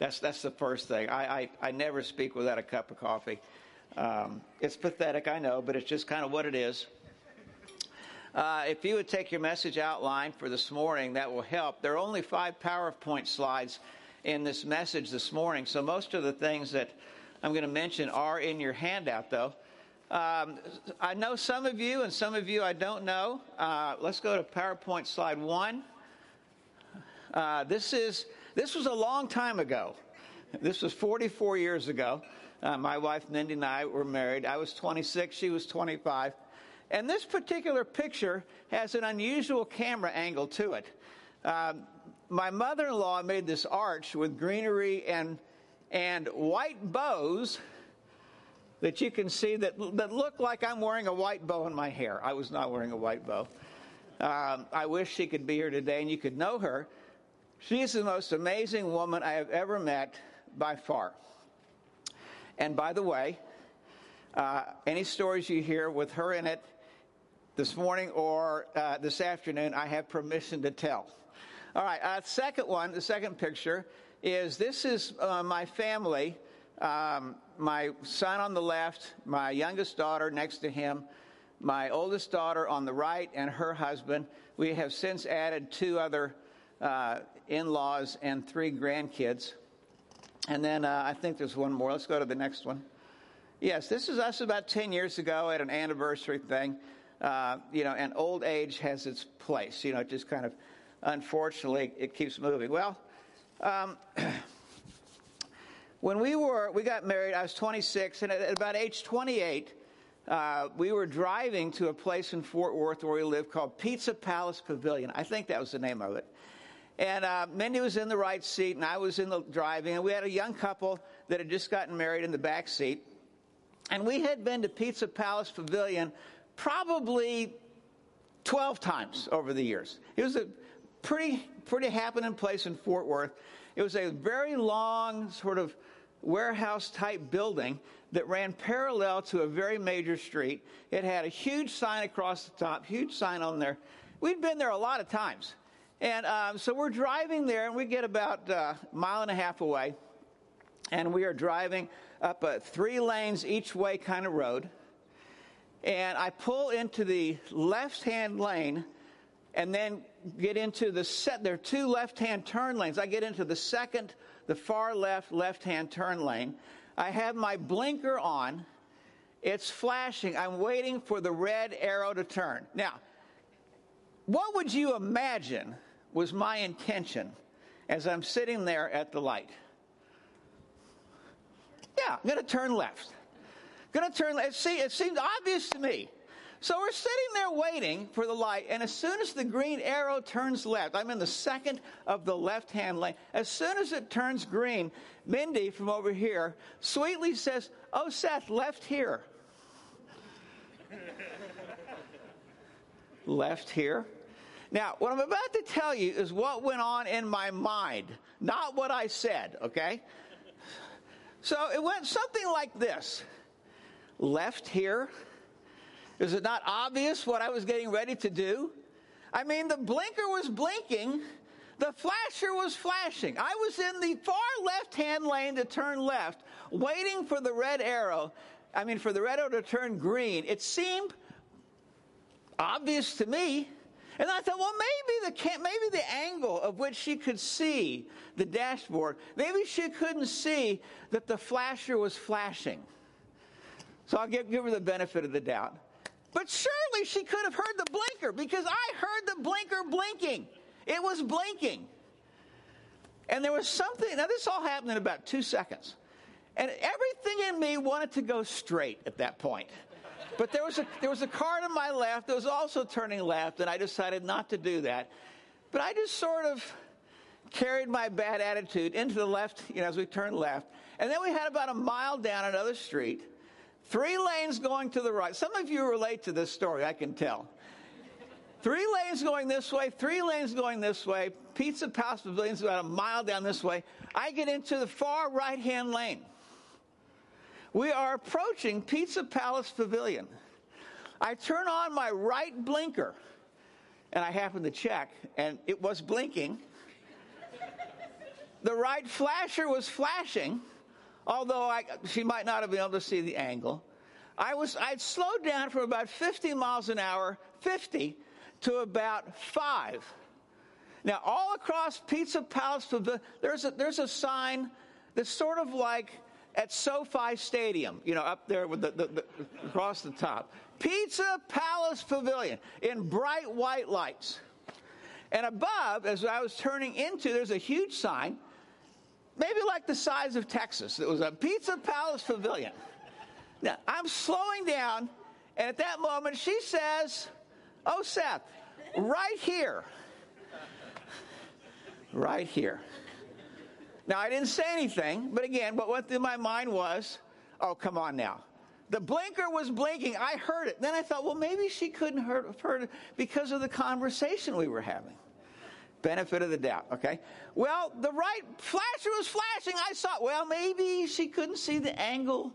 That's that's the first thing. I I, I never speak without a cup of coffee. Um, it's pathetic, I know, but it's just kind of what it is. Uh, if you would take your message outline for this morning, that will help. There are only five PowerPoint slides in this message this morning, so most of the things that I'm going to mention are in your handout, though. Um, I know some of you, and some of you I don't know. Uh, let's go to PowerPoint slide one. Uh, this is this was a long time ago. This was 44 years ago. Uh, my wife Mindy and I were married. I was 26, she was 25. And this particular picture has an unusual camera angle to it. Um, my mother in law made this arch with greenery and, and white bows that you can see that, that look like I'm wearing a white bow in my hair. I was not wearing a white bow. Um, I wish she could be here today and you could know her. She's the most amazing woman I have ever met by far. And by the way, uh, any stories you hear with her in it this morning or uh, this afternoon, I have permission to tell. All right, uh, second one, the second picture is this is uh, my family. Um, my son on the left, my youngest daughter next to him, my oldest daughter on the right, and her husband. We have since added two other uh, in laws and three grandkids. And then uh, I think there's one more. Let's go to the next one. Yes, this is us about 10 years ago at an anniversary thing. Uh, you know, and old age has its place. You know, it just kind of, unfortunately, it keeps moving. Well, um, when we were, we got married, I was 26, and at about age 28, uh, we were driving to a place in Fort Worth where we lived called Pizza Palace Pavilion. I think that was the name of it. And uh, Mindy was in the right seat, and I was in the driving, and we had a young couple that had just gotten married in the back seat. And we had been to Pizza Palace Pavilion probably 12 times over the years. It was a pretty, pretty happening place in Fort Worth. It was a very long, sort of warehouse type building that ran parallel to a very major street. It had a huge sign across the top, huge sign on there. We'd been there a lot of times. And um, so we're driving there, and we get about uh, a mile and a half away, and we are driving up a three lanes each way kind of road. And I pull into the left hand lane and then get into the set. There are two left hand turn lanes. I get into the second, the far left, left hand turn lane. I have my blinker on. It's flashing. I'm waiting for the red arrow to turn. Now, what would you imagine was my intention as I'm sitting there at the light? Yeah, I'm going to turn left. I'm Going to turn left. See, it seemed obvious to me. So we're sitting there waiting for the light, and as soon as the green arrow turns left, I'm in the second of the left hand lane. As soon as it turns green, Mindy from over here sweetly says, Oh, Seth, left here. left here. Now, what I'm about to tell you is what went on in my mind, not what I said, okay? So it went something like this left here. Is it not obvious what I was getting ready to do? I mean, the blinker was blinking, the flasher was flashing. I was in the far left hand lane to turn left, waiting for the red arrow. I mean, for the red arrow to turn green. It seemed obvious to me. And I thought, well, maybe the maybe the angle of which she could see the dashboard, maybe she couldn't see that the flasher was flashing. So I'll give, give her the benefit of the doubt. But surely she could have heard the blinker because I heard the blinker blinking. It was blinking. And there was something, now this all happened in about two seconds. And everything in me wanted to go straight at that point. But there was a there was a car to my left that was also turning left, and I decided not to do that. But I just sort of carried my bad attitude into the left, you know, as we turned left. And then we had about a mile down another street, three lanes going to the right. Some of you relate to this story, I can tell. Three lanes going this way, three lanes going this way. Pizza Palace Pavilion's about a mile down this way. I get into the far right hand lane. We are approaching Pizza Palace Pavilion. I turn on my right blinker, and I happen to check, and it was blinking. the right flasher was flashing, although I, she might not have been able to see the angle. I was, I'd slowed down from about 50 miles an hour, 50, to about five. Now, all across Pizza Palace, Pavilion, there's a, there's a sign that's sort of like at SoFi Stadium, you know, up there with the, the, the, across the top. Pizza Palace Pavilion in bright white lights. And above, as I was turning into, there's a huge sign, maybe like the size of Texas. It was a Pizza Palace Pavilion. Now, I'm slowing down, and at that moment, she says, Oh, Seth, right here. Right here. Now, I didn't say anything, but again, but what in my mind was, oh, come on now. The blinker was blinking. I heard it. Then I thought, well, maybe she couldn't have heard it because of the conversation we were having. Benefit of the doubt, okay? Well, the right flasher was flashing. I saw, well, maybe she couldn't see the angle.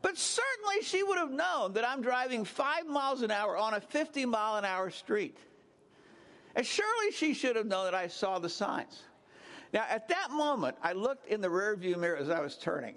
But certainly she would have known that I'm driving five miles an hour on a 50 mile an hour street. And surely she should have known that I saw the signs. Now, at that moment, I looked in the rearview mirror as I was turning.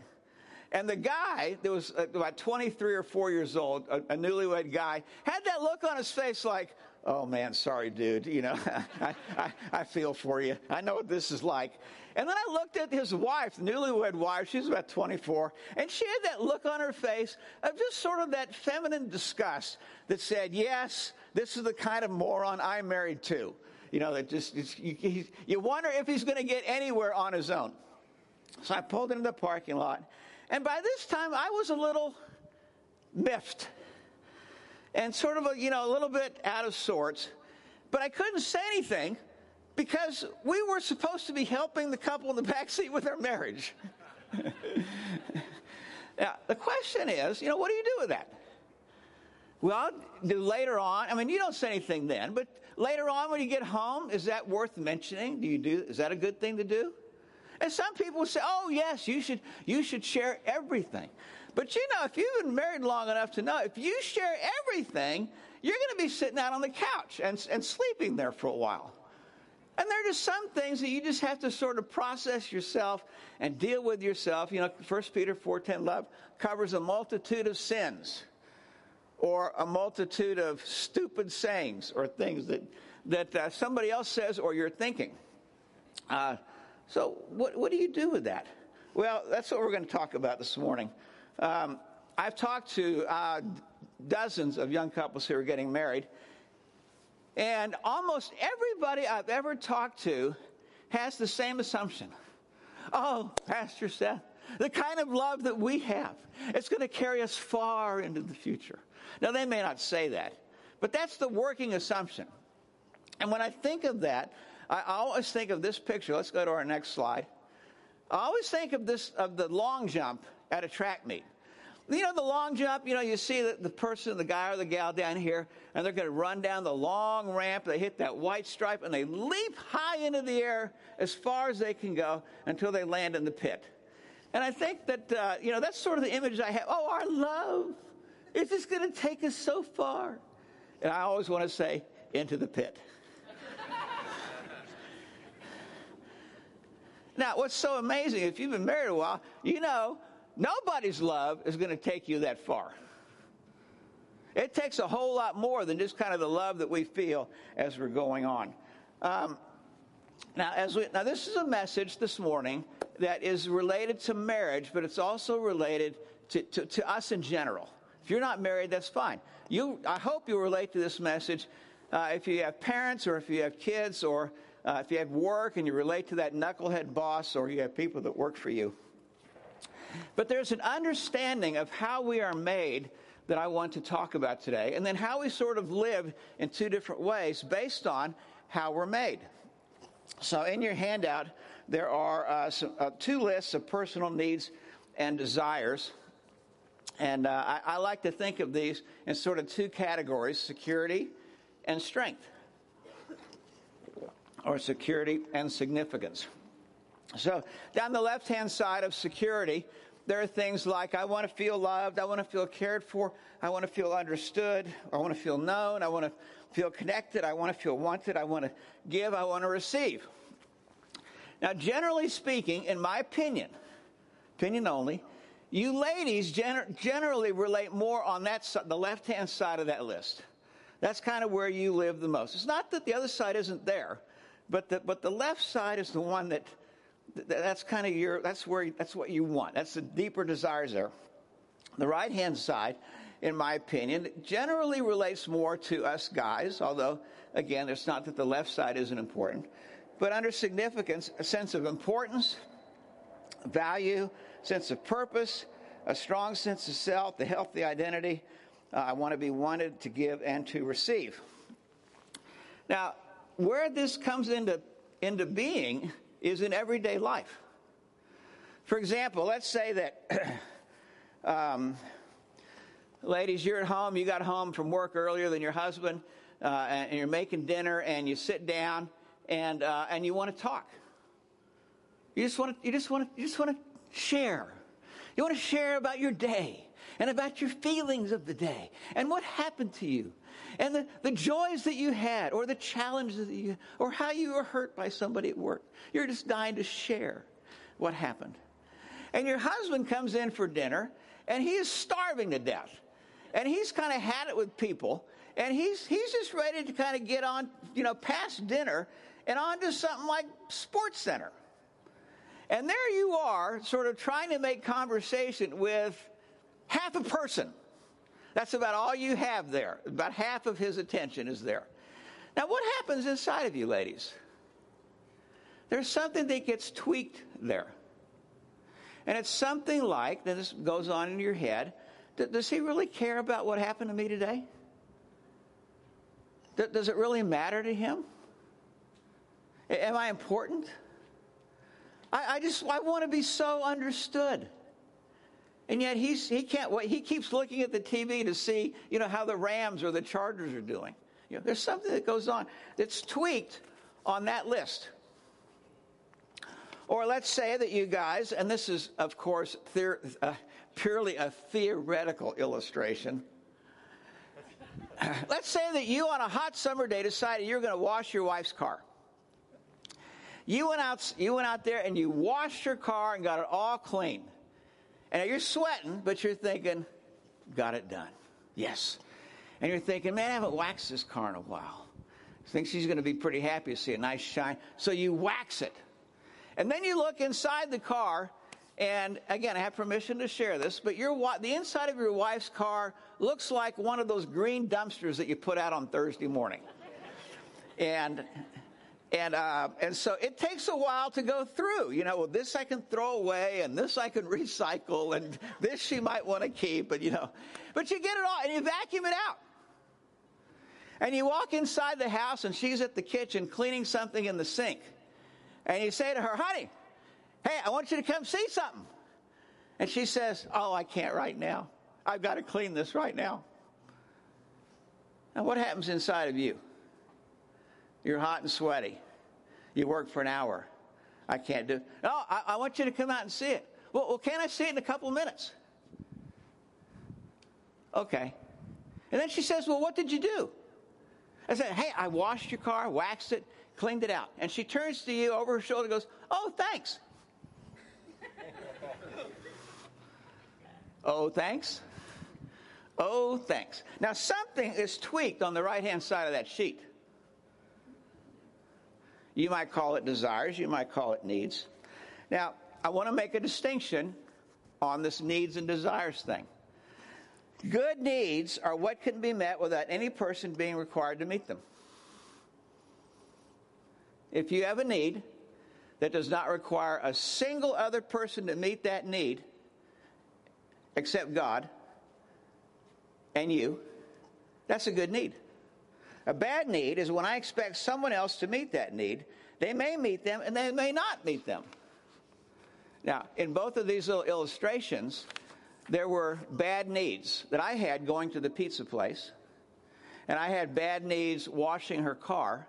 And the guy that was uh, about 23 or 4 years old, a, a newlywed guy, had that look on his face like, oh man, sorry, dude. You know, I, I, I, feel for you. I know what this is like. And then I looked at his wife, the newlywed wife. She was about 24. And she had that look on her face of just sort of that feminine disgust that said, yes, this is the kind of moron I married to. You know, that just, you, you wonder if he's going to get anywhere on his own. So I pulled into the parking lot. And by this time, I was a little miffed and sort of, a, you know, a little bit out of sorts. But I couldn't say anything because we were supposed to be helping the couple in the back seat with their marriage. now, the question is, you know, what do you do with that? Well, later on, I mean, you don't say anything then, but later on when you get home, is that worth mentioning? Do you do, is that a good thing to do? And some people say, oh, yes, you should, you should share everything. But you know, if you've been married long enough to know, if you share everything, you're going to be sitting out on the couch and, and sleeping there for a while. And there are just some things that you just have to sort of process yourself and deal with yourself. You know, 1 Peter 4.10, love covers a multitude of sins or a multitude of stupid sayings or things that, that uh, somebody else says or you're thinking. Uh, so, what, what do you do with that? Well, that's what we're going to talk about this morning. Um, I've talked to uh, dozens of young couples who are getting married, and almost everybody I've ever talked to has the same assumption. Oh, Pastor Seth, the kind of love that we have, it's going to carry us far into the future. Now, they may not say that, but that's the working assumption. And when I think of that, I always think of this picture. Let's go to our next slide. I always think of this of the long jump at a track meet. You know, the long jump, you know, you see the, the person, the guy or the gal down here, and they're going to run down the long ramp. They hit that white stripe and they leap high into the air as far as they can go until they land in the pit. And I think that, uh, you know, that's sort of the image I have. Oh, our love is just going to take us so far. And I always want to say, into the pit. now, what's so amazing, if you've been married a while, you know nobody's love is going to take you that far. It takes a whole lot more than just kind of the love that we feel as we're going on. Um, now, as we, now, this is a message this morning that is related to marriage, but it's also related to, to, to us in general. If you're not married, that's fine. You, I hope you relate to this message. Uh, if you have parents or if you have kids or uh, if you have work and you relate to that knucklehead boss or you have people that work for you. But there's an understanding of how we are made that I want to talk about today, and then how we sort of live in two different ways based on how we're made. So, in your handout, there are uh, some, uh, two lists of personal needs and desires. And uh, I, I like to think of these in sort of two categories security and strength, or security and significance. So, down the left hand side of security, there are things like I want to feel loved, I want to feel cared for, I want to feel understood, I want to feel known, I want to feel connected, I want to feel wanted, I want to give, I want to receive. Now, generally speaking, in my opinion, opinion only, you ladies gener- generally relate more on that the left-hand side of that list. That's kind of where you live the most. It's not that the other side isn't there, but the, but the left side is the one that that's kind of your that's where that's what you want. That's the deeper desires there. The right hand side, in my opinion, generally relates more to us guys, although again, it's not that the left side isn't important, but under significance, a sense of importance, value, sense of purpose, a strong sense of self, the healthy identity. Uh, I want to be wanted to give and to receive. Now, where this comes into, into being is in everyday life. For example, let's say that, um, ladies, you're at home, you got home from work earlier than your husband, uh, and you're making dinner, and you sit down, and, uh, and you want to talk. You just want to, you just want to, you just want to share. You want to share about your day and about your feelings of the day and what happened to you and the, the joys that you had or the challenges that you or how you were hurt by somebody at work. You're just dying to share what happened. And your husband comes in for dinner and he is starving to death. And he's kind of had it with people and he's he's just ready to kind of get on, you know, past dinner and on to something like Sports Center. And there you are, sort of trying to make conversation with half a person. That's about all you have there. About half of his attention is there. Now, what happens inside of you, ladies? There's something that gets tweaked there. And it's something like, then this goes on in your head, does he really care about what happened to me today? Does it really matter to him? Am I important? I, I just I want to be so understood. And yet he's, he can't wait. He keeps looking at the TV to see, you know, how the Rams or the Chargers are doing. You know, there's something that goes on that's tweaked on that list. Or let's say that you guys, and this is, of course, uh, purely a theoretical illustration. let's say that you, on a hot summer day, decided you're going to wash your wife's car. You went out, you went out there and you washed your car and got it all clean. And you're sweating, but you're thinking, got it done. Yes. And you're thinking, man, I haven't waxed this car in a while. I think she's going to be pretty happy to see a nice shine. So you wax it. And then you look inside the car, and again, I have permission to share this, but your, the inside of your wife's car looks like one of those green dumpsters that you put out on Thursday morning. And and, uh, and so it takes a while to go through. You know, well, this I can throw away, and this I can recycle, and this she might want to keep, and you know. But you get it all, and you vacuum it out. And you walk inside the house, and she's at the kitchen cleaning something in the sink. And you say to her, honey, hey, I want you to come see something. And she says, oh, I can't right now. I've got to clean this right now. Now, what happens inside of you? You're hot and sweaty. You work for an hour. I can't do. No, I, I want you to come out and see it. Well, well, can I see it in a couple of minutes? Okay. And then she says, Well, what did you do? I said, Hey, I washed your car, waxed it, cleaned it out. And she turns to you over her shoulder and goes, Oh, thanks. Oh, thanks. Oh, thanks. Now, something is tweaked on the right hand side of that sheet. You might call it desires, you might call it needs. Now, I want to make a distinction on this needs and desires thing. Good needs are what can be met without any person being required to meet them. If you have a need that does not require a single other person to meet that need, except God and you, that's a good need. A bad need is when I expect someone else to meet that need. They may meet them and they may not meet them. Now, in both of these little illustrations, there were bad needs that I had going to the pizza place, and I had bad needs washing her car,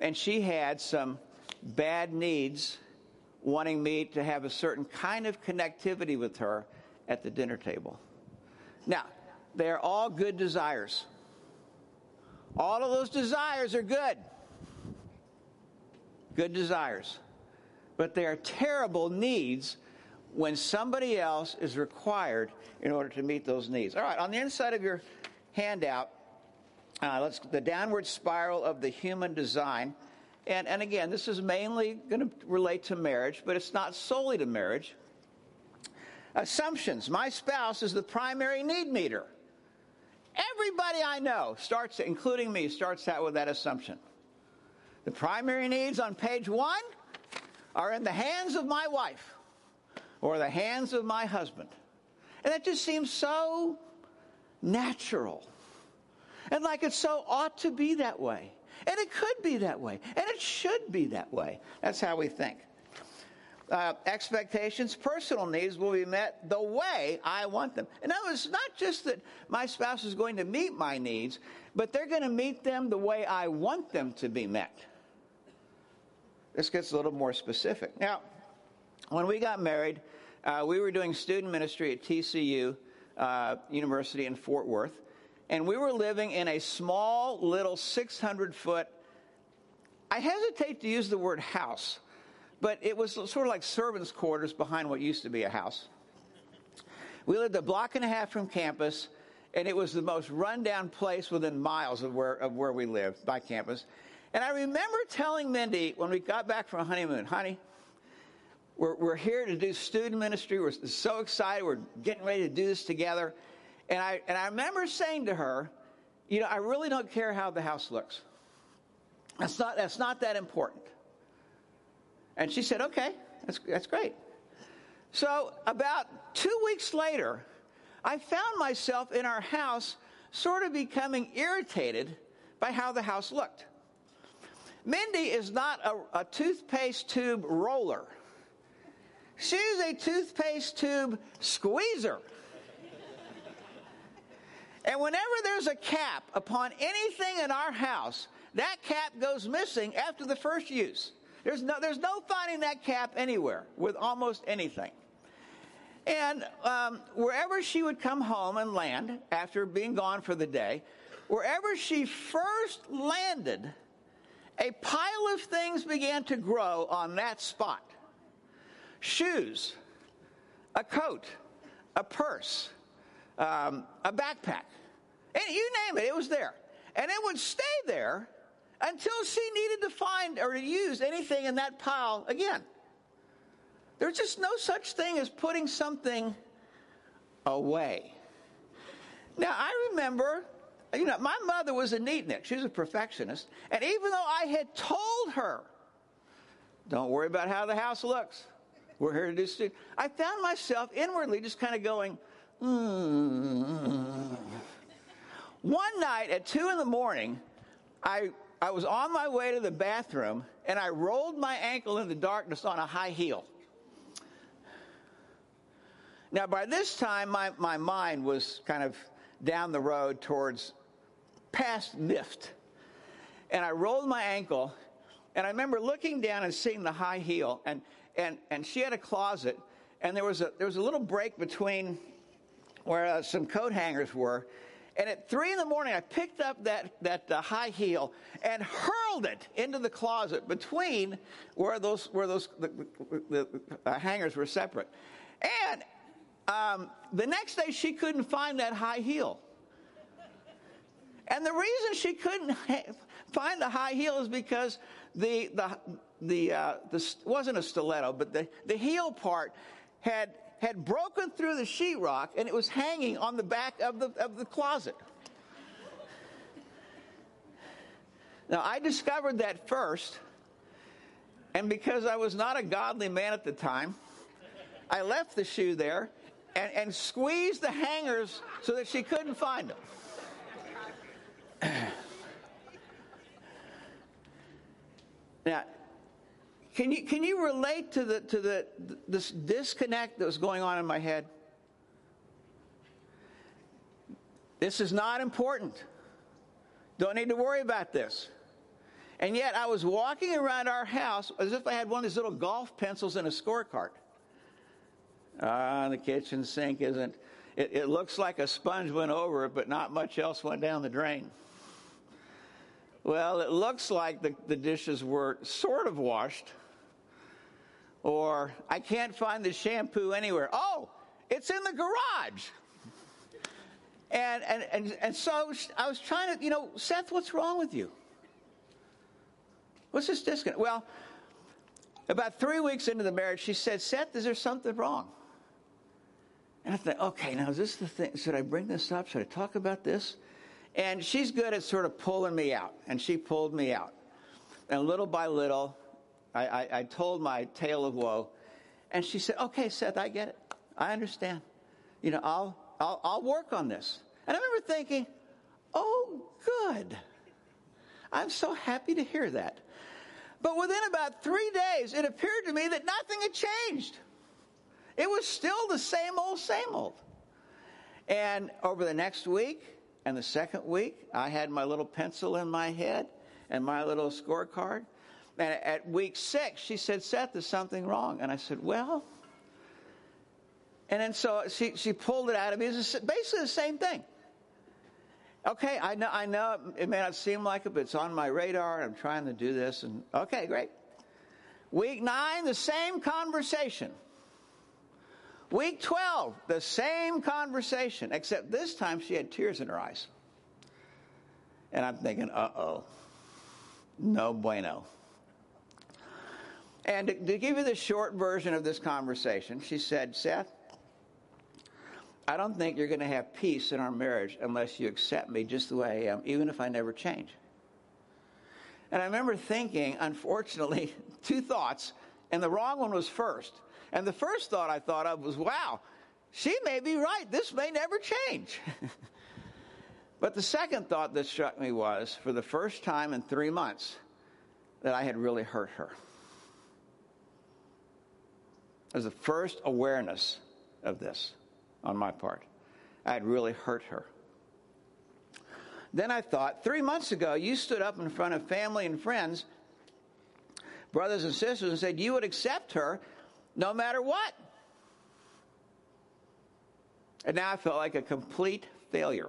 and she had some bad needs wanting me to have a certain kind of connectivity with her at the dinner table. Now, they are all good desires. All of those desires are good. Good desires. but they are terrible needs when somebody else is required in order to meet those needs. All right, on the inside of your handout, uh, let's the downward spiral of the human design. And, and again, this is mainly going to relate to marriage, but it's not solely to marriage. Assumptions. My spouse is the primary need meter. Everybody I know starts, including me, starts out with that assumption. The primary needs on page one are in the hands of my wife or the hands of my husband. And that just seems so natural. And like it so ought to be that way. And it could be that way. And it should be that way. That's how we think. Uh, expectations, personal needs will be met the way I want them. In other words, not just that my spouse is going to meet my needs, but they're going to meet them the way I want them to be met. This gets a little more specific. Now, when we got married, uh, we were doing student ministry at TCU uh, University in Fort Worth, and we were living in a small little 600 foot, I hesitate to use the word house, but it was sort of like servants' quarters behind what used to be a house. We lived a block and a half from campus, and it was the most rundown place within miles of where, of where we lived by campus. And I remember telling Mindy when we got back from a honeymoon, honey, we're, we're here to do student ministry. We're so excited. We're getting ready to do this together. And I, and I remember saying to her, you know, I really don't care how the house looks. That's not, that's not that important. And she said, okay, that's, that's great. So about two weeks later, I found myself in our house sort of becoming irritated by how the house looked. Mindy is not a, a toothpaste tube roller. She's a toothpaste tube squeezer. And whenever there's a cap upon anything in our house, that cap goes missing after the first use. There's no, there's no finding that cap anywhere with almost anything. And um, wherever she would come home and land after being gone for the day, wherever she first landed, a pile of things began to grow on that spot shoes, a coat, a purse, um, a backpack. And you name it, it was there. And it would stay there until she needed to find or to use anything in that pile again. There's just no such thing as putting something away. Now, I remember, you know, my mother was a neatnik. She was a perfectionist. And even though I had told her, don't worry about how the house looks, we're here to do student, I found myself inwardly just kind of going, mm. One night at two in the morning, I, I was on my way to the bathroom and I rolled my ankle in the darkness on a high heel. Now, by this time, my, my mind was kind of down the road towards past Mift. And I rolled my ankle, and I remember looking down and seeing the high heel, and, and, and she had a closet, and there was a, there was a little break between where uh, some coat hangers were, and at three in the morning, I picked up that, that uh, high heel and hurled it into the closet between where those, where those the, the, the uh, hangers were separate. And um, the next day, she couldn't find that high heel. And the reason she couldn't ha- find the high heel is because the, the, the, uh, the wasn't a stiletto, but the, the heel part had had broken through the sheetrock and it was hanging on the back of the, of the closet. Now, I discovered that first, and because I was not a godly man at the time, I left the shoe there and, and squeezed the hangers so that she couldn't find them. now, can you, can you relate to, the, to the, this disconnect that was going on in my head? This is not important. Don't need to worry about this. And yet I was walking around our house as if I had one of these little golf pencils in a scorecard. Ah, the kitchen sink isn't, it, it looks like a sponge went over it, but not much else went down the drain. Well, it looks like the, the dishes were sort of washed Or I can't find the shampoo anywhere. Oh, it's in the garage. And, and, and, and so I was trying to, you know, Seth, what's wrong with you? What's this disconnect? Well, about three weeks into the marriage, she said, Seth, is there something wrong? And I thought, okay, now is this the thing? Should I bring this up? Should I talk about this? And she's good at sort of pulling me out, and she pulled me out. And little by little, I, I, I told my tale of woe, and she said, okay, Seth, I get it. I understand. You know, I'll, I'll, I'll work on this. And I remember thinking, oh, good. I'm so happy to hear that. But within about three days, it appeared to me that nothing had changed. It was still the same old, same old. And over the next week and the second week, I had my little pencil in my head and my little scorecard. And at week six, she said, Seth, there's something wrong. And I said, Well, and then so she, she pulled it out of me. It's basically the same thing. Okay, I know, I know it may not seem like it, but it's on my radar. I'm trying to do this. And okay, great. Week nine, the same conversation. Week 12, the same conversation, except this time she had tears in her eyes. And I'm thinking, uh oh, no bueno. And to, to, give you the short version of this conversation, she said, Seth, I don't think you're going to have peace in our marriage unless you accept me just the way I am, even if I never change. And I remember thinking, unfortunately, two thoughts, and the wrong one was first. And the first thought I thought of was, wow, she may be right. This may never change. but the second thought that struck me was, for the first time in three months, that I had really hurt her. Was the first awareness of this on my part. I had really hurt her. Then I thought, three months ago, you stood up in front of family and friends, brothers and sisters, and said you would accept her no matter what. And now I felt like a complete failure.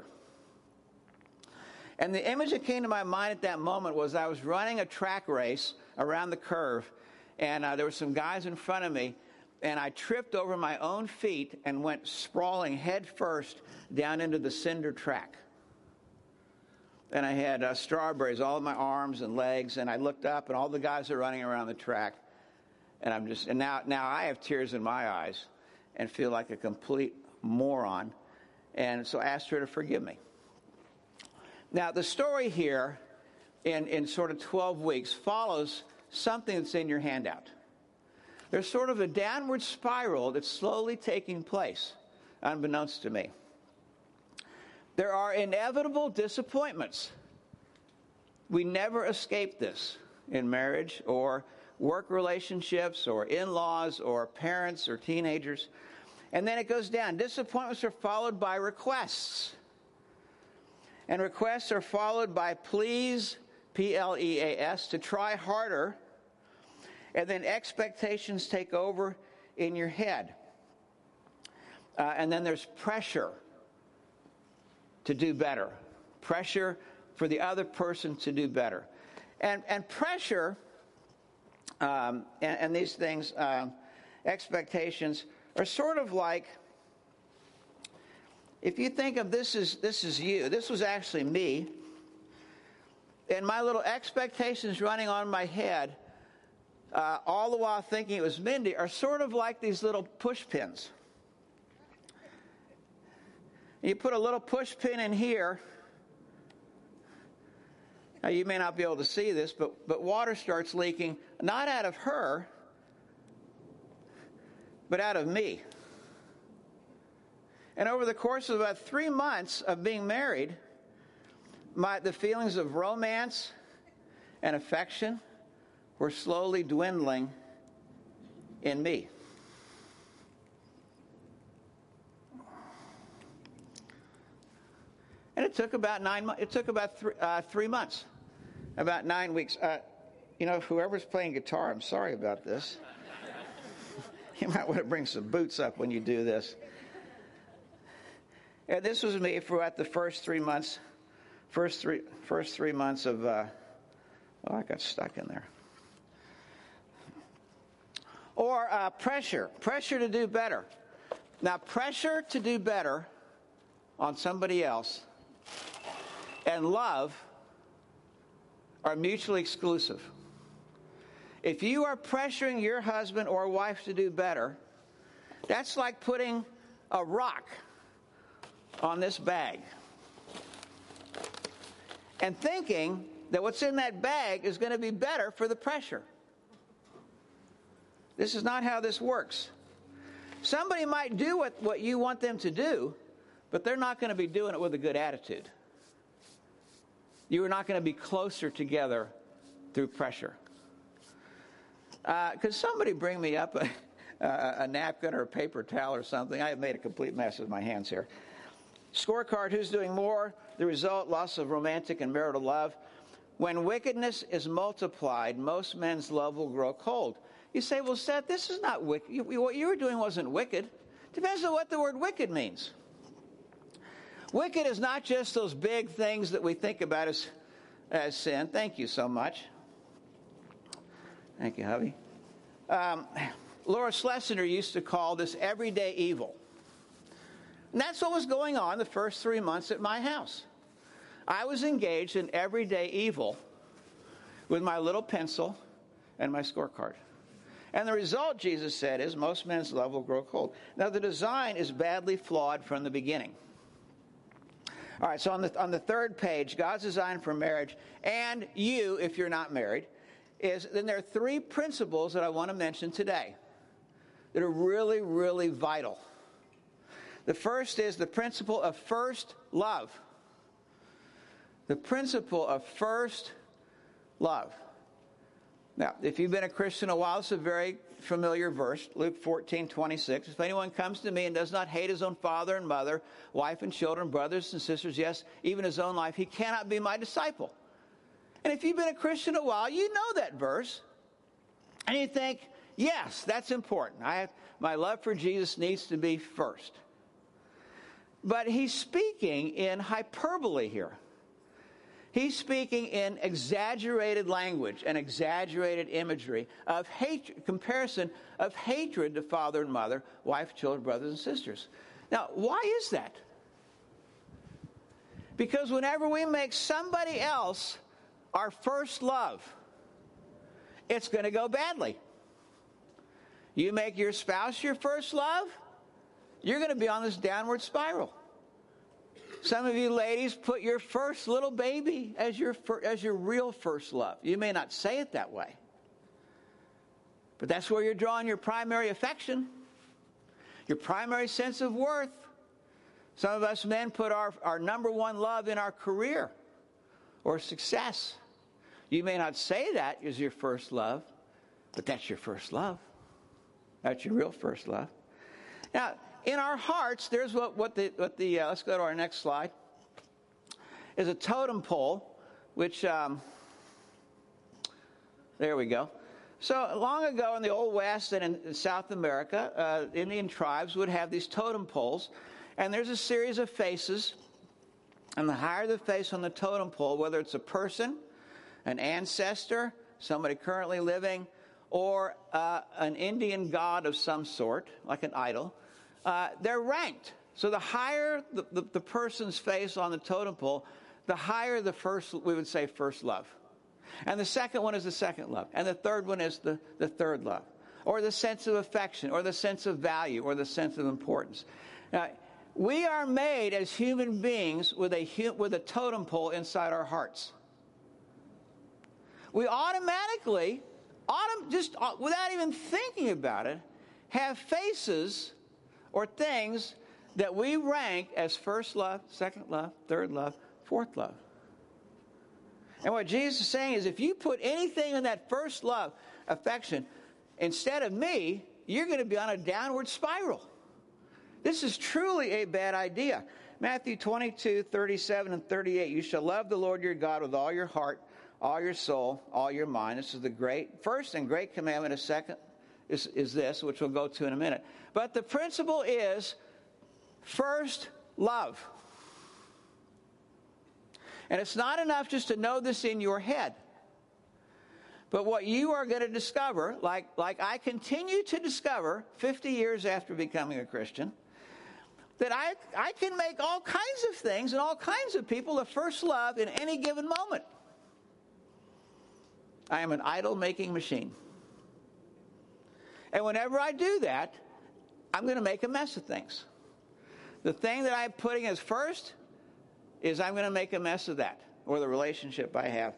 And the image that came to my mind at that moment was I was running a track race around the curve, and uh, there were some guys in front of me, and I tripped over my own feet and went sprawling head first down into the cinder track. And I had uh, strawberries all in my arms and legs, and I looked up, and all the guys are running around the track. And I'm just, and now, now I have tears in my eyes and feel like a complete moron. And so I asked her to forgive me. Now, the story here in, in sort of 12 weeks follows something that's in your handout. There's sort of a downward spiral that's slowly taking place, unbeknownst to me. There are inevitable disappointments. We never escape this in marriage or work relationships or in laws or parents or teenagers. And then it goes down. Disappointments are followed by requests. And requests are followed by pleas, P L E A S, to try harder and then expectations take over in your head. Uh, and then there's pressure to do better, pressure for the other person to do better. And, and pressure um, and, and, these things, um, expectations, are sort of like if you think of this as this is you, this was actually me, and my little expectations running on my head uh, all the while thinking it was Mindy, are sort of like these little push pins. You put a little push pin in here. Now, you may not be able to see this, but, but water starts leaking, not out of her, but out of me. And over the course of about three months of being married, my, the feelings of romance and affection were slowly dwindling in me. And it took about nine months. It took about three, uh, three months, about nine weeks. Uh, you know, whoever's playing guitar, I'm sorry about this. you might want to bring some boots up when you do this. And this was me throughout the first three months, first three, first three months of. Uh, oh, I got stuck in there. Or uh, pressure, pressure to do better. Now, pressure to do better on somebody else and love are mutually exclusive. If you are pressuring your husband or wife to do better, that's like putting a rock on this bag and thinking that what's in that bag is going to be better for the pressure. This is not how this works. Somebody might do what, what you want them to do, but they're not going to be doing it with a good attitude. You are not going to be closer together through pressure. Uh, could somebody bring me up a, a, a napkin or a paper towel or something? I have made a complete mess with my hands here. Scorecard who's doing more? The result loss of romantic and marital love. When wickedness is multiplied, most men's love will grow cold. You say, well, Seth, this is not wicked. What you were doing wasn't wicked. Depends on what the word wicked means. Wicked is not just those big things that we think about as, as sin. Thank you so much. Thank you, hubby. Um, Laura Schlessinger used to call this everyday evil. And that's what was going on the first three months at my house. I was engaged in everyday evil with my little pencil and my scorecard. And the result, Jesus said, is most men's love will grow cold. Now, the design is badly flawed from the beginning. All right, so on the, on the third page, God's design for marriage, and you, if you're not married, is then there are three principles that I want to mention today that are really, really vital. The first is the principle of first love. The principle of first love. Now, if you've been a Christian a while, it's a very familiar verse, Luke 14, 26. If anyone comes to me and does not hate his own father and mother, wife and children, brothers and sisters, yes, even his own life, he cannot be my disciple. And if you've been a Christian a while, you know that verse. And you think, yes, that's important. I have, my love for Jesus needs to be first. But he's speaking in hyperbole here. He's speaking in exaggerated language and exaggerated imagery of hatred, comparison of hatred to father and mother, wife, children, brothers, and sisters. Now, why is that? Because whenever we make somebody else our first love, it's going to go badly. You make your spouse your first love, you're going to be on this downward spiral. Some of you ladies put your first little baby as your, as your real first love. You may not say it that way, but that's where you're drawing your primary affection, your primary sense of worth. Some of us men put our, our number one love in our career or success. You may not say that is your first love, but that's your first love. That's your real first love. Now, in our hearts, there's what, what the, what the uh, let's go to our next slide, is a totem pole, which, um, there we go. So long ago in the Old West and in, South America, uh, Indian tribes would have these totem poles, and there's a series of faces. And the higher the face on the totem pole, whether it's a person, an ancestor, somebody currently living, or uh, an Indian god of some sort, like an idol, uh, they're ranked. So the higher the, the, the, person's face on the totem pole, the higher the first, we would say, first love. And the second one is the second love. And the third one is the, the third love. Or the sense of affection, or the sense of value, or the sense of importance. Now, we are made as human beings with a, with a totem pole inside our hearts. We automatically, autom- just uh, without even thinking about it, have faces or things that we rank as first love, second love, third love, fourth love. And what Jesus is saying is if you put anything in that first love, affection, instead of me, you're going to be on a downward spiral. This is truly a bad idea. Matthew 22, 37 and 38. You shall love the Lord your God with all your heart, all your soul, all your mind. This is the great, first and great commandment. A second is, is this, which we'll go to in a minute. But the principle is first love. And it's not enough just to know this in your head. But what you are going to discover, like, like I continue to discover 50 years after becoming a Christian, that I, I can make all kinds of things and all kinds of people the first love in any given moment. I am an idol making machine. And whenever I do that, I'm going to make a mess of things. The thing that I'm putting as first is I'm going to make a mess of that or the relationship I have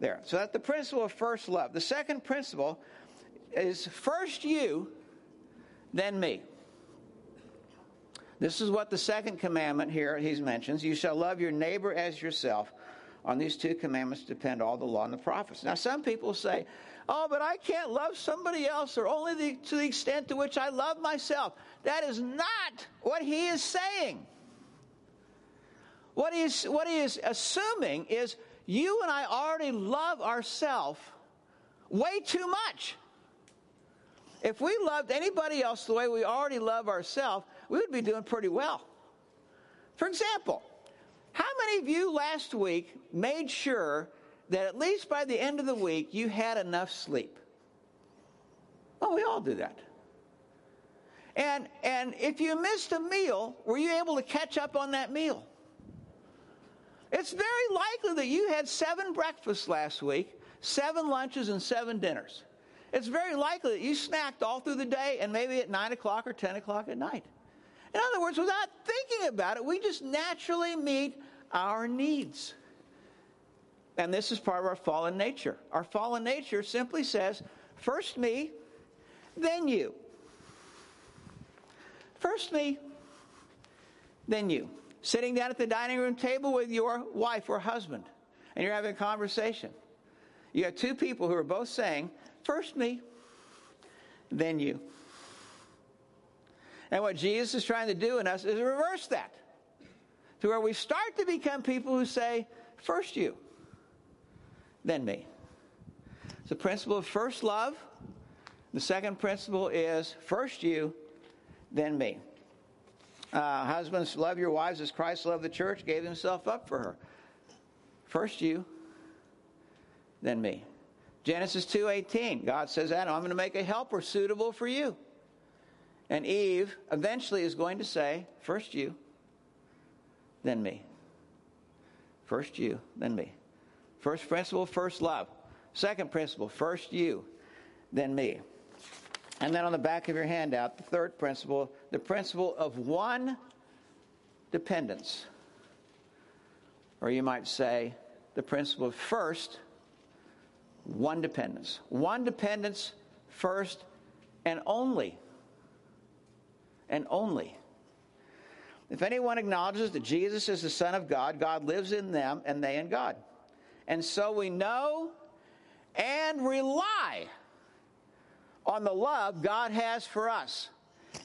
there. So that's the principle of first love. The second principle is first you, then me. This is what the second commandment here he mentions. You shall love your neighbor as yourself. On these two commandments depend all the law and the prophets. Now, some people say, oh, but I can't love somebody else or only the, to the extent to which I love myself. That is not what he is saying. What he is, what he is assuming is you and I already love ourselves way too much. If we loved anybody else the way we already love ourselves, we would be doing pretty well. For example, how many of you last week made sure that at least by the end of the week you had enough sleep? Well, we all do that. And, and if you missed a meal, were you able to catch up on that meal? It's very likely that you had seven breakfasts last week, seven lunches, and seven dinners. It's very likely that you snacked all through the day and maybe at 9 o'clock or 10 o'clock at night. In other words, without thinking about it, we just naturally meet our needs. And this is part of our fallen nature. Our fallen nature simply says, first me, then you. First me, then you. Sitting down at the dining room table with your wife or husband, and you're having a conversation. You have two people who are both saying, first me, then you. And what Jesus is trying to do in us is reverse that to where we start to become people who say, first you, then me. It's the principle of first love. The second principle is first you, then me. Uh, husbands, love your wives as Christ loved the church, gave himself up for her. First you, then me. Genesis 2:18, God says, Adam, I'm going to make a helper suitable for you. And Eve eventually is going to say, first you, then me. First you, then me. First principle, first love. Second principle, first you, then me. And then on the back of your handout, the third principle, the principle of one dependence. Or you might say, the principle of first, one dependence. One dependence, first, and only. And only. If anyone acknowledges that Jesus is the Son of God, God lives in them and they in God. And so we know and rely on the love God has for us.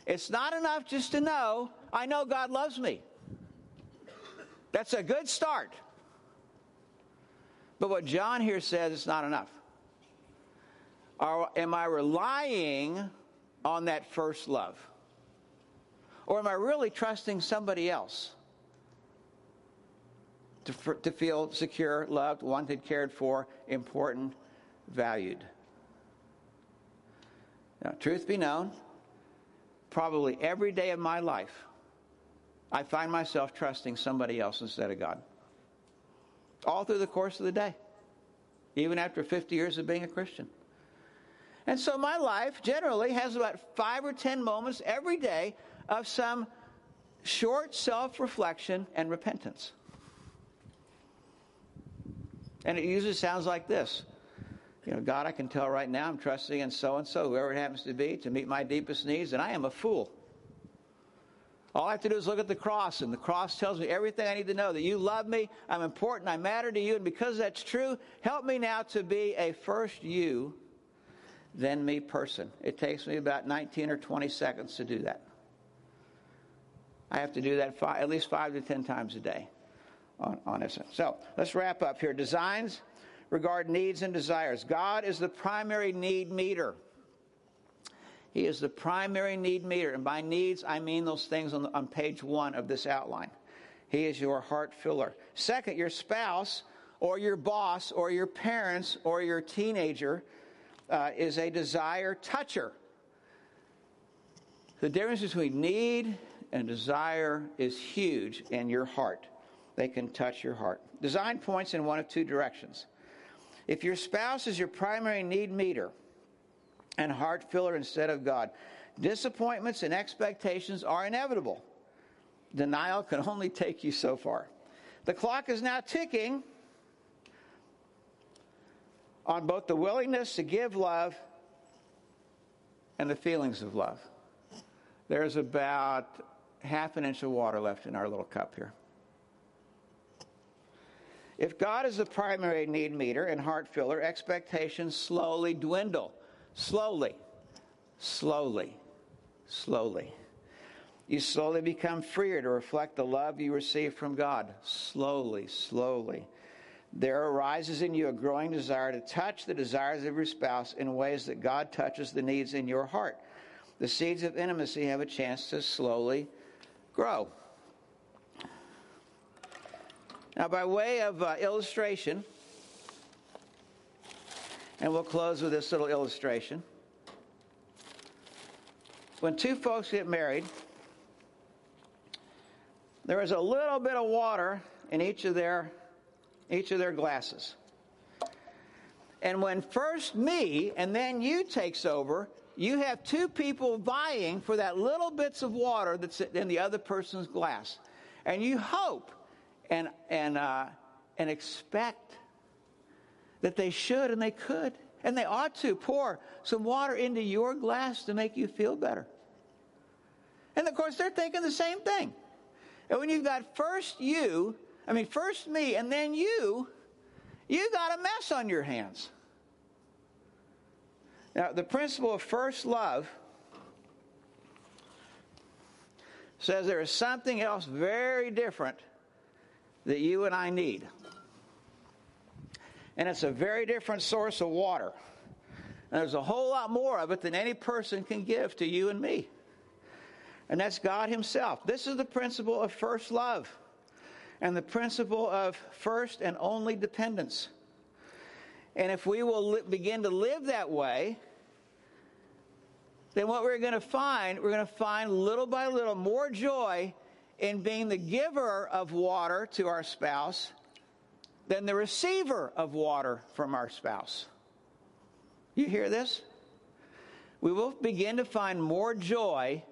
It's not enough just to know, I know God loves me. That's a good start. But what John here says, is not enough. Am I relying on that first love? Or am I really trusting somebody else to, to feel secure, loved, wanted, cared for, important, valued? Now, truth be known, probably every day of my life, I find myself trusting somebody else instead of God. All through the course of the day, even after 50 years of being a Christian. And so my life generally has about five or 10 moments every day of some short self reflection and repentance. And it usually sounds like this You know, God, I can tell right now I'm trusting in so and so, whoever it happens to be, to meet my deepest needs, and I am a fool. All I have to do is look at the cross, and the cross tells me everything I need to know that you love me, I'm important, I matter to you, and because that's true, help me now to be a first you, then me person. It takes me about 19 or 20 seconds to do that. I have to do that five, at least five to ten times a day on, on. So let's wrap up here. Designs regard needs and desires. God is the primary need meter. He is the primary need meter. And by needs, I mean those things on, the, on page one of this outline. He is your heart filler. Second, your spouse or your boss or your parents or your teenager uh, is a desire toucher. The difference between need and desire is huge in your heart. They can touch your heart. Design points in one of two directions. If your spouse is your primary need meter and heart filler instead of God, disappointments and expectations are inevitable. Denial can only take you so far. The clock is now ticking on both the willingness to give love and the feelings of love. There's about half an inch of water left in our little cup here. If God is the primary need meter and heart filler, expectations slowly dwindle. Slowly, slowly, slowly. You slowly become freer to reflect the love you receive from God. Slowly, slowly. There arises in you a growing desire to touch the desires of your spouse in ways that God touches the needs in your heart. The seeds of intimacy have a chance to slowly grow. Now, by way of uh, illustration, and we'll close with this little illustration. When two folks get married, there is a little bit of water in each of their each of their glasses. And when first me and then you takes over, you have two people vying for that little bits of water that's in the other person's glass. And you hope and, and, uh, and expect that they should and they could and they ought to pour some water into your glass to make you feel better. And of course, they're thinking the same thing. And when you've got first you, I mean, first me, and then you, you got a mess on your hands. Now, the principle of first love says there is something else very different that you and I need. And it's a very different source of water. And there's a whole lot more of it than any person can give to you and me. And that's God Himself. This is the principle of first love and the principle of first and only dependence. And if we will li- begin to live that way, then what we're going to find, we're going to find little by little more joy in being the giver of water to our spouse than the receiver of water from our spouse. You hear this? We will begin to find more joy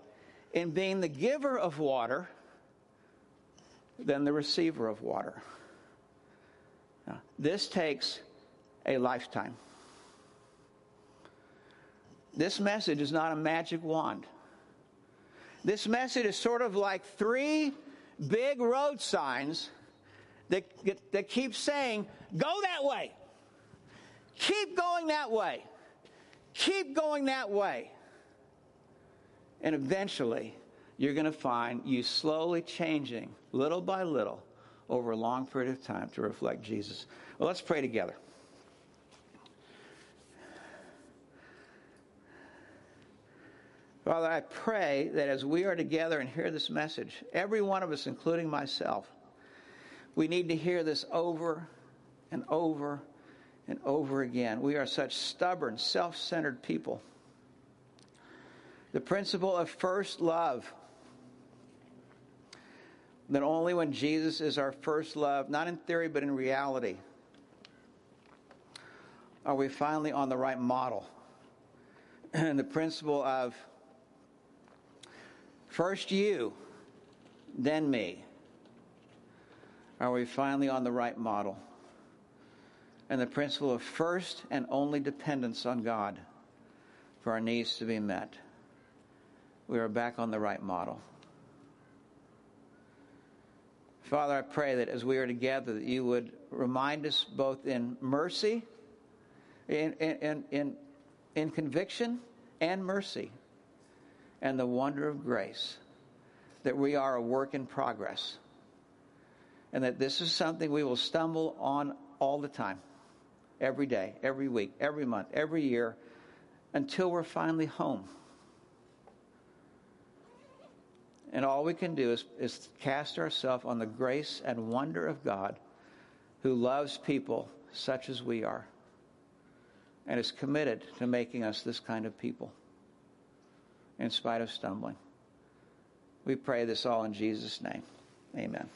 in being the giver of water than the receiver of water. Now, this takes a lifetime. This message is not a magic wand. This message is sort of like three big road signs that, that keep saying, Go that way. Keep going that way. Keep going that way. And eventually, you're going to find you slowly changing, little by little, over a long period of time to reflect Jesus. Well, let's pray together. Father, I pray that as we are together and hear this message, every one of us, including myself, we need to hear this over and over and over again. We are such stubborn, self centered people. The principle of first love. That only when Jesus is our first love, not in theory, but in reality, are we finally on the right model. And the principle of First you, then me. Are we finally on the right model? And the principle of first and only dependence on God for our needs to be met. We are back on the right model. Father, I pray that as we are together, that you would remind us both in mercy, in, in, in, in conviction, and mercy and the wonder of grace that we are a work in progress and that this is something we will stumble on all the time, every day, every week, every month, every year, until we're finally home. And all we can do is, is cast ourselves on the grace and wonder of God who loves people such as we are and is committed to making us this kind of people in spite of stumbling. We pray this all in Jesus' name. Amen.